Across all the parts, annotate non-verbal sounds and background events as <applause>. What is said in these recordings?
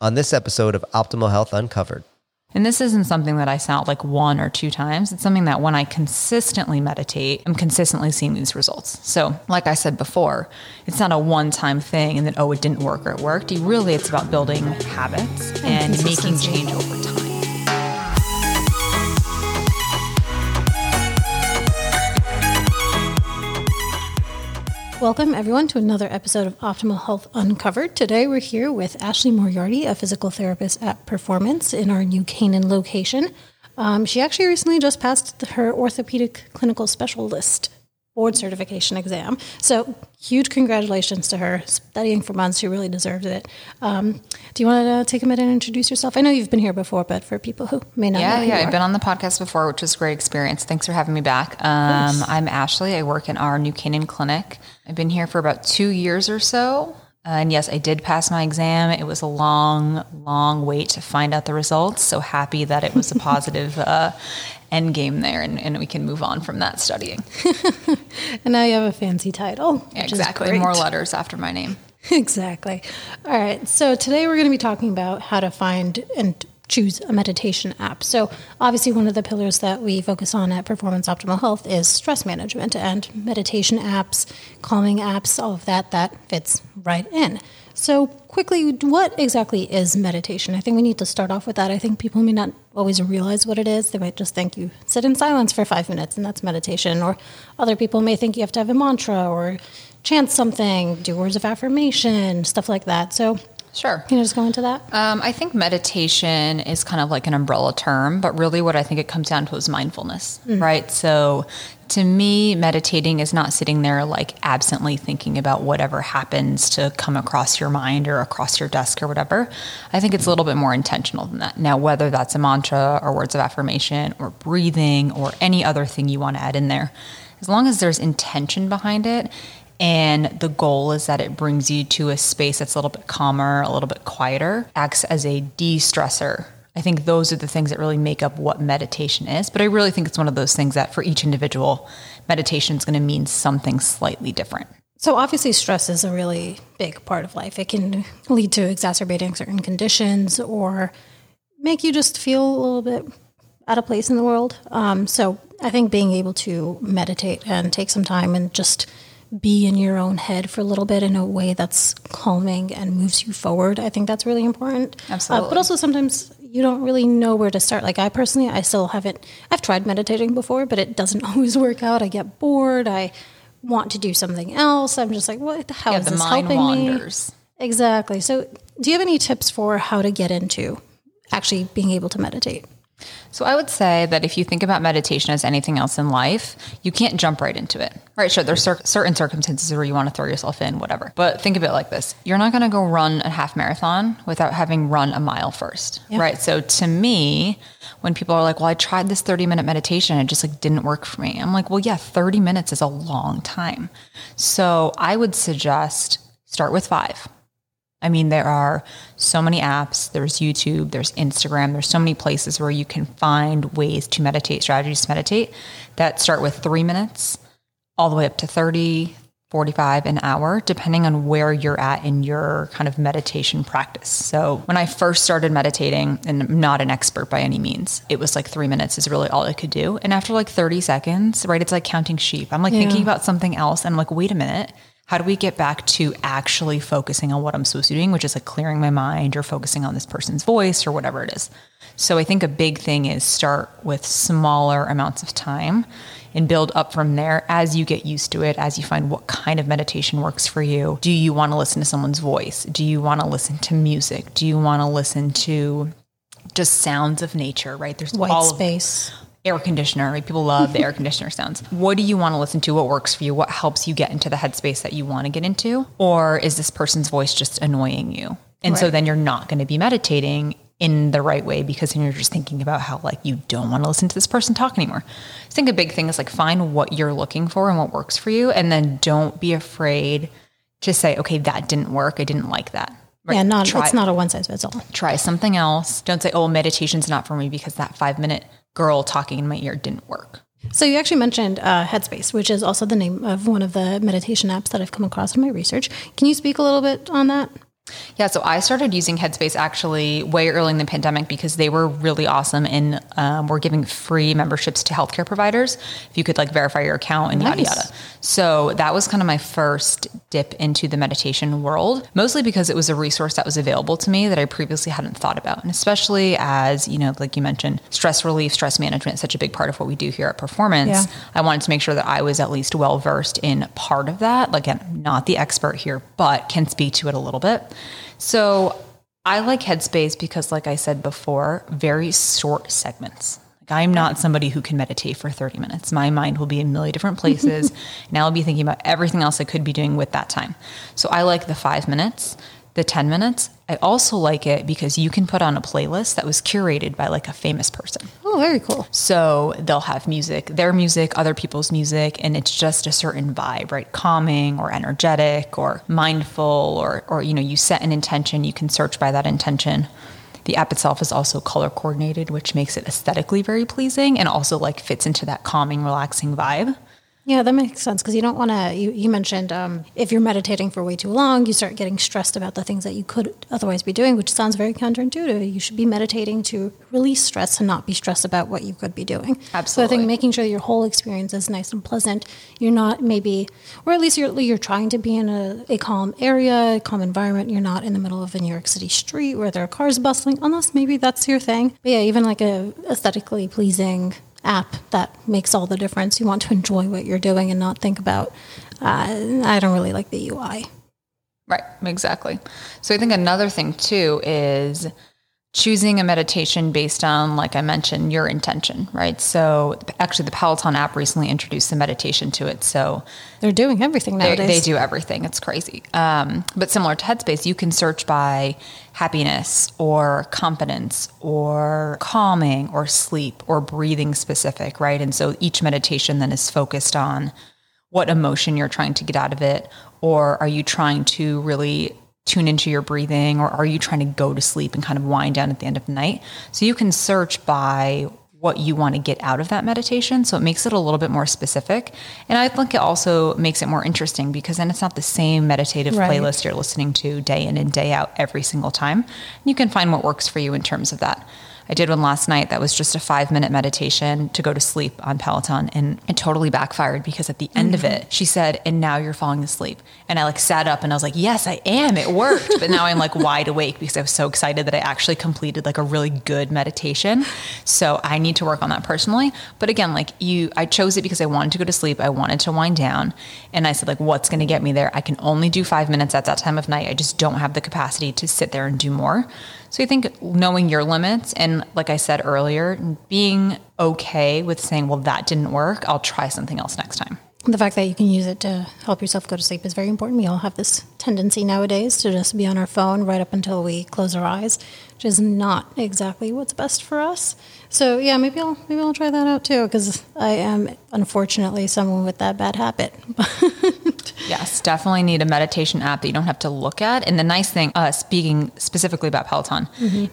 on this episode of Optimal Health Uncovered. And this isn't something that I sound like one or two times. It's something that when I consistently meditate, I'm consistently seeing these results. So, like I said before, it's not a one time thing and then, oh, it didn't work or it worked. Really, it's about building habits and, and making change over time. Welcome, everyone, to another episode of Optimal Health Uncovered. Today, we're here with Ashley Moriarty, a physical therapist at Performance in our New Canaan location. Um, she actually recently just passed her orthopedic clinical specialist board certification exam. So, huge congratulations to her. Studying for months, she really deserved it. Um, do you want to take a minute and introduce yourself? I know you've been here before, but for people who may not yeah, know. Yeah, I've been on the podcast before, which was a great experience. Thanks for having me back. Um, I'm Ashley. I work in our New Canaan clinic. I've been here for about two years or so. And yes, I did pass my exam. It was a long, long wait to find out the results. So happy that it was a positive <laughs> uh, end game there and, and, we can move on from that studying. <laughs> and now you have a fancy title. Yeah, exactly. More letters after my name. <laughs> exactly. All right. So today we're going to be talking about how to find and choose a meditation app. So, obviously, one of the pillars that we focus on at Performance Optimal Health is stress management and meditation apps, calming apps, all of that that fits right in. So, quickly, what exactly is meditation? I think we need to start off with that. I think people may not always realize what it is. They might just think you sit in silence for five minutes and that's meditation. Or other people may think you have to have a mantra or chant something, do words of affirmation, stuff like that. So, Sure. Can you just go into that? Um, I think meditation is kind of like an umbrella term, but really what I think it comes down to is mindfulness, mm. right? So to me, meditating is not sitting there like absently thinking about whatever happens to come across your mind or across your desk or whatever. I think it's a little bit more intentional than that. Now, whether that's a mantra or words of affirmation or breathing or any other thing you want to add in there, as long as there's intention behind it and the goal is that it brings you to a space that's a little bit calmer, a little bit quieter, acts as a de stressor I think those are the things that really make up what meditation is. But I really think it's one of those things that for each individual, meditation is going to mean something slightly different. So, obviously, stress is a really big part of life. It can lead to exacerbating certain conditions or make you just feel a little bit out of place in the world. Um, so, I think being able to meditate and take some time and just be in your own head for a little bit in a way that's calming and moves you forward. I think that's really important. Absolutely. Uh, but also sometimes you don't really know where to start. Like I personally, I still haven't. I've tried meditating before, but it doesn't <laughs> always work out. I get bored. I want to do something else. I'm just like, what? How yeah, is the this helping wanders. me? Exactly. So, do you have any tips for how to get into actually being able to meditate? So I would say that if you think about meditation as anything else in life, you can't jump right into it. Right? Sure, there's cer- certain circumstances where you want to throw yourself in, whatever. But think of it like this: you're not going to go run a half marathon without having run a mile first, yeah. right? So to me, when people are like, "Well, I tried this 30 minute meditation, it just like didn't work for me," I'm like, "Well, yeah, 30 minutes is a long time." So I would suggest start with five I mean, there are so many apps, there's YouTube, there's Instagram, there's so many places where you can find ways to meditate, strategies to meditate that start with three minutes all the way up to 30, 45, an hour, depending on where you're at in your kind of meditation practice. So when I first started meditating, and I'm not an expert by any means, it was like three minutes is really all I could do. And after like 30 seconds, right, it's like counting sheep. I'm like yeah. thinking about something else and I'm like, wait a minute how do we get back to actually focusing on what I'm supposed to be doing, which is like clearing my mind or focusing on this person's voice or whatever it is. So I think a big thing is start with smaller amounts of time and build up from there as you get used to it, as you find what kind of meditation works for you. Do you want to listen to someone's voice? Do you want to listen to music? Do you want to listen to just sounds of nature, right? There's white space. Of, air conditioner. People love the air conditioner sounds. What do you want to listen to? What works for you? What helps you get into the headspace that you want to get into? Or is this person's voice just annoying you? And right. so then you're not going to be meditating in the right way because then you're just thinking about how like you don't want to listen to this person talk anymore. I think a big thing is like find what you're looking for and what works for you and then don't be afraid to say okay that didn't work. I didn't like that. Right? Yeah, not try, it's not a one size fits all. Try something else. Don't say oh meditation's not for me because that 5 minute girl talking in my ear didn't work. So you actually mentioned uh, Headspace, which is also the name of one of the meditation apps that I've come across in my research. Can you speak a little bit on that? Yeah, so I started using Headspace actually way early in the pandemic because they were really awesome and um, were giving free memberships to healthcare providers if you could like verify your account and yada yada. So that was kind of my first dip into the meditation world, mostly because it was a resource that was available to me that I previously hadn't thought about. And especially as, you know, like you mentioned, stress relief, stress management is such a big part of what we do here at Performance. Yeah. I wanted to make sure that I was at least well versed in part of that. Like, again, I'm not the expert here, but can speak to it a little bit. So I like Headspace because, like I said before, very short segments. I'm not somebody who can meditate for 30 minutes. My mind will be in a million different places, <laughs> and I'll be thinking about everything else I could be doing with that time. So I like the five minutes, the 10 minutes. I also like it because you can put on a playlist that was curated by like a famous person. Oh, very cool. So they'll have music, their music, other people's music, and it's just a certain vibe, right? Calming or energetic or mindful or or you know, you set an intention, you can search by that intention. The app itself is also color coordinated, which makes it aesthetically very pleasing and also like fits into that calming, relaxing vibe. Yeah, that makes sense because you don't want to. You, you mentioned um, if you're meditating for way too long, you start getting stressed about the things that you could otherwise be doing, which sounds very counterintuitive. You should be meditating to release stress and not be stressed about what you could be doing. Absolutely. So I think making sure your whole experience is nice and pleasant. You're not maybe, or at least you're you're trying to be in a, a calm area, a calm environment. You're not in the middle of a New York City street where there are cars bustling, unless maybe that's your thing. But yeah, even like a aesthetically pleasing app that makes all the difference. You want to enjoy what you're doing and not think about. Uh, I don't really like the UI. Right, exactly. So I think another thing too is choosing a meditation based on, like I mentioned, your intention, right? So actually, the Peloton app recently introduced the meditation to it. So They're doing everything they, nowadays. they do everything. It's crazy. Um, but similar to Headspace, you can search by happiness or confidence or calming or sleep or breathing specific, right? And so each meditation then is focused on what emotion you're trying to get out of it, or are you trying to really tune into your breathing, or are you trying to go to sleep and kind of wind down at the end of the night? So you can search by what you want to get out of that meditation. So it makes it a little bit more specific. And I think it also makes it more interesting because then it's not the same meditative Right. playlist you're listening to day in and day out every single time. You can find what works for you in terms of that. I did one last night that was just a five minute meditation to go to sleep on Peloton and it totally backfired because at the end of it, she said, and now you're falling asleep. And I like sat up and I was like, yes, I am. It worked. But now I'm like <laughs> wide awake because I was so excited that I actually completed like a really good meditation. So I need to work on that personally. But again, like you, I chose it because I wanted to go to sleep. I wanted to wind down. And I said, like, what's going to get me there? I can only do five minutes at that time of night. I just don't have the capacity to sit there and do more. So I think knowing your limits and like I said earlier, being okay with saying, well, that didn't work. I'll try something else next time. the fact that you can use it to help yourself go to sleep is very important. We all have this tendency nowadays to just be on our phone right up until we close our eyes, which is not exactly what's best for us. So yeah, maybe I'll maybe I'll try that out too because I am unfortunately someone with that bad habit. <laughs> Yes, definitely need a meditation app that you don't have to look at. And the nice thing, uh, speaking specifically about Peloton,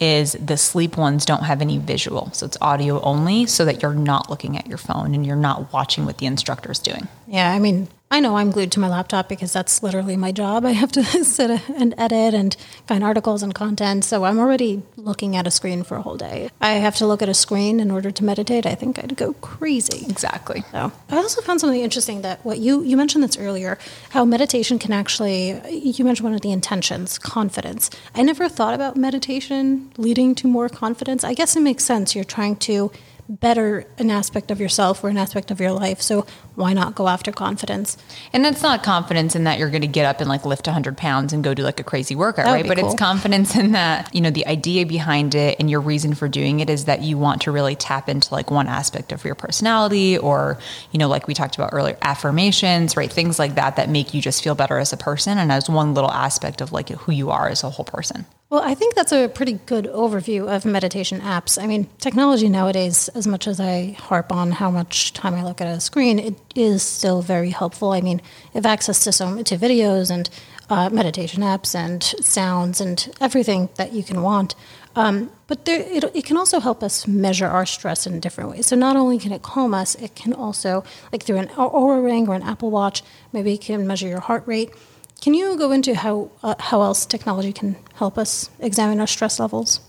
is the sleep ones don't have any visual. So it's audio only so that you're not looking at your phone and you're not watching what the instructor is doing. Yeah, I mean, I know I'm glued to my laptop because that's literally my job. I have to <laughs> sit and edit and find articles and content. So I'm already looking at a screen for a whole day. I have to look at a screen in order to meditate. I think I'd go crazy. Exactly. So I also found something interesting that what you you mentioned this earlier, how meditation can actually you mentioned one of the intentions, confidence. I never thought about meditation leading to more confidence. I guess it makes sense. You're trying to better an aspect of yourself or an aspect of your life. So why not go after confidence? And that's not confidence in that you're going to get up and like lift 100 pounds and go do like a crazy workout, right? But cool. it's confidence in that, you know, the idea behind it and your reason for doing it is that you want to really tap into like one aspect of your personality or, you know, like we talked about earlier, affirmations, right? Things like that that make you just feel better as a person and as one little aspect of like who you are as a whole person. Well, I think that's a pretty good overview of meditation apps. I mean, technology nowadays, as much as I harp on how much time I look at a screen, it is still very helpful. I mean, I have access to so to videos and uh, meditation apps and sounds and everything that you can want. Um, but there, it, it can also help us measure our stress in different ways. So not only can it calm us, it can also, like through an Oura Ring or an Apple Watch, maybe it can measure your heart rate Can you go into how uh, how else technology can help us examine our stress levels?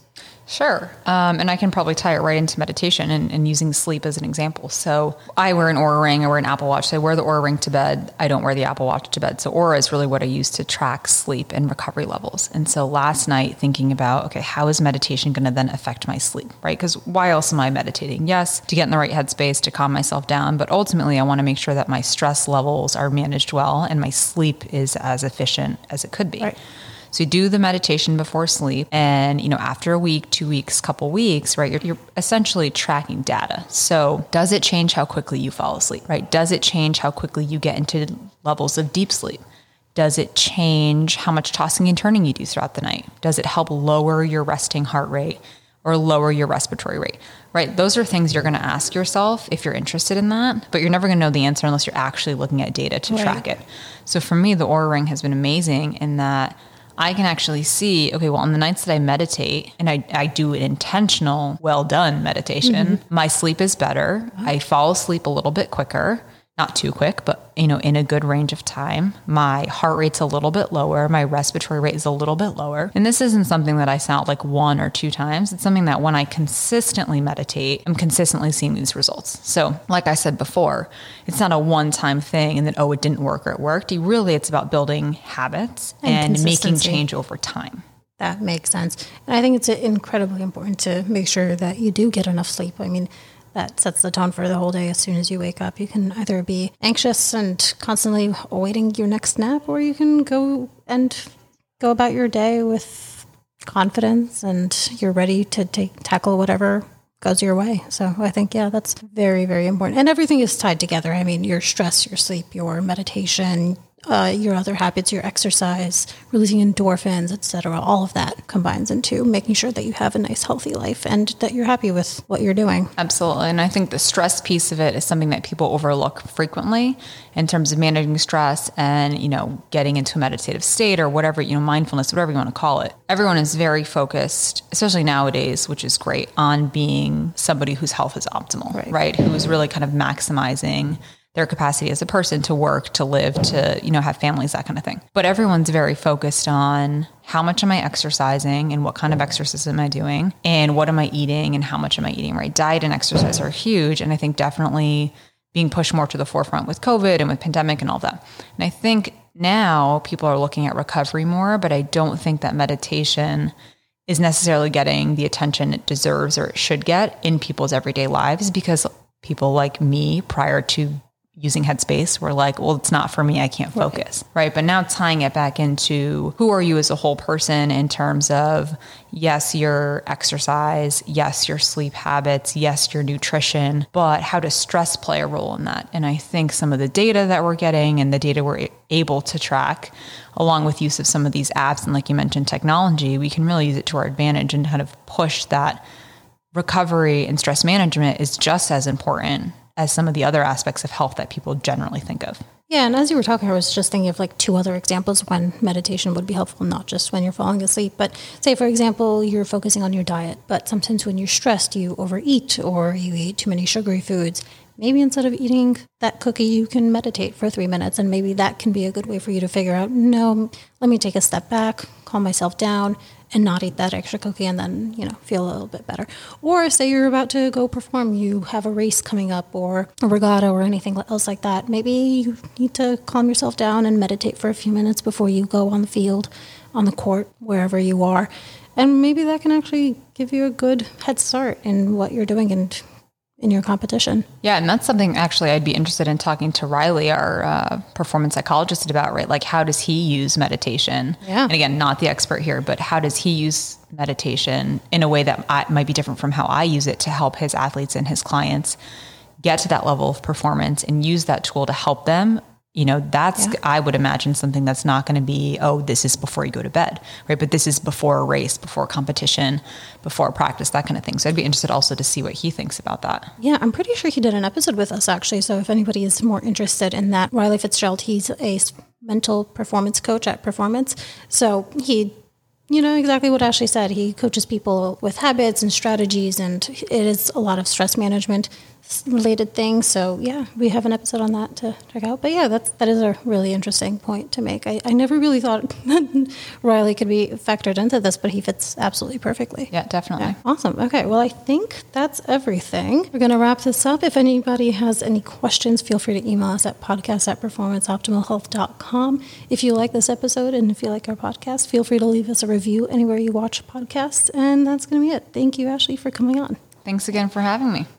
Sure. Um, and I can probably tie it right into meditation and, and, using sleep as an example. So I wear an Oura ring, I wear an Apple Watch. So I wear the Oura ring to bed. I don't wear the Apple Watch to bed. So Oura is really what I use to track sleep and recovery levels. And so last night, thinking about, okay, how is meditation going to then affect my sleep, right? Because why else am I meditating? Yes, to get in the right headspace, to calm myself down. But ultimately, I want to make sure that my stress levels are managed well and my sleep is as efficient as it could be. Right. So you do the meditation before sleep, and you know after a week, two weeks, couple weeks, right? You're, you're essentially tracking data. So does it change how quickly you fall asleep? Right? Does it change how quickly you get into levels of deep sleep? Does it change how much tossing and turning you do throughout the night? Does it help lower your resting heart rate or lower your respiratory rate? Right? Those are things you're going to ask yourself if you're interested in that, but you're never going to know the answer unless you're actually looking at data to right. track it. So for me, the Oura Ring has been amazing in that I can actually see, okay, well, on the nights that I meditate and I, I do an intentional, well done meditation, mm-hmm. my sleep is better. I fall asleep a little bit quicker not too quick, but you know, in a good range of time. My heart rate's a little bit lower, my respiratory rate is a little bit lower. And this isn't something that I sound like one or two times. It's something that when I consistently meditate, I'm consistently seeing these results. So, like I said before, it's not a one-time thing and then oh, it didn't work or it worked. really it's about building habits and, and making change over time. That makes sense. And I think it's uh, incredibly important to make sure that you do get enough sleep. I mean, that sets the tone for the whole day as soon as you wake up. You can either be anxious and constantly awaiting your next nap, or you can go and go about your day with confidence and you're ready to take tackle whatever goes your way. So I think yeah, that's very very important. And everything is tied together. I mean, your stress, your sleep, your meditation, uh, your other habits, your exercise, releasing endorphins, etc. All of that combines into making sure that you have a nice, healthy life and that you're happy with what you're doing. Absolutely. And I think the stress piece of it is something that people overlook frequently in terms of managing stress and, you know, getting into a meditative state or whatever, you know, mindfulness, whatever you want to call it. Everyone is very focused, especially nowadays, which is great, on being somebody whose health is optimal, right? right? Who's really kind of maximizing their capacity as a person to work, to live, to, you know, have families, that kind of thing. But everyone's very focused on how much am I exercising and what kind of exercise am I doing and what am I eating and how much am I eating, right? Diet and exercise are huge. And I think definitely being pushed more to the forefront with COVID and with pandemic and all that. And I think now people are looking at recovery more, but I don't think that meditation is necessarily getting the attention it deserves or it should get in people's everyday lives because people like me prior to using Headspace were like, well, it's not for me. I can't focus. Right. right. But now tying it back into who are you as a whole person in terms of, yes, your exercise, yes, your sleep habits, yes, your nutrition, but how does stress play a role in that? And I think some of the data that we're getting and the data we're able to track, along with use of some of these apps and, like you mentioned, technology, we can really use it to our advantage and kind of push that recovery and stress management is just as important as some of the other aspects of health that people generally think of. Yeah, and as you were talking, I was just thinking of like two other examples when meditation would be helpful, not just when you're falling asleep. But say, for example, you're focusing on your diet, but sometimes when you're stressed, you overeat or you eat too many sugary foods. Maybe instead of eating that cookie, you can meditate for three minutes, and maybe that can be a good way for you to figure out no, let me take a step back, calm myself down, and not eat that extra cookie and then, you know, feel a little bit better. Or say you're about to go perform, you have a race coming up or a regatta or anything else like that. Maybe you need to calm yourself down and meditate for a few minutes before you go on the field, on the court, wherever you are. And maybe that can actually give you a good head start in what you're doing and in your competition. Yeah, and that's something actually I'd be interested in talking to Riley, our uh, performance psychologist, about. Right, like how does he use meditation? Yeah. And again, not the expert here, but how does he use meditation in a way that I, might be different from how I use it to help his athletes and his clients get to that level of performance and use that tool to help them you know that's yeah. i would imagine something that's not going to be oh this is before you go to bed right? But this is before a race before competition before practice that kind of thing. So i'd be interested also to see what he thinks about that. Yeah i'm pretty sure he did an episode with us actually. So if anybody is more interested in that riley fitzgerald he's a mental performance coach at performance. So he you know exactly what Ashley said. He coaches people with habits and strategies, and it is a lot of stress management related things. So yeah, we have an episode on that to check out. But yeah, that's that is a really interesting point to make. I, I never really thought that <laughs> Riley could be factored into this, but he fits absolutely perfectly. Yeah, definitely. Yeah, awesome. Okay, well, I think that's everything. We're going to wrap this up. If anybody has any questions, feel free to email us at podcast at performanceoptimalhealth.com. If you like this episode and if you like our podcast, feel free to leave us a review anywhere you watch podcasts. And that's going to be it. Thank you, Ashley, for coming on. Thanks again for having me.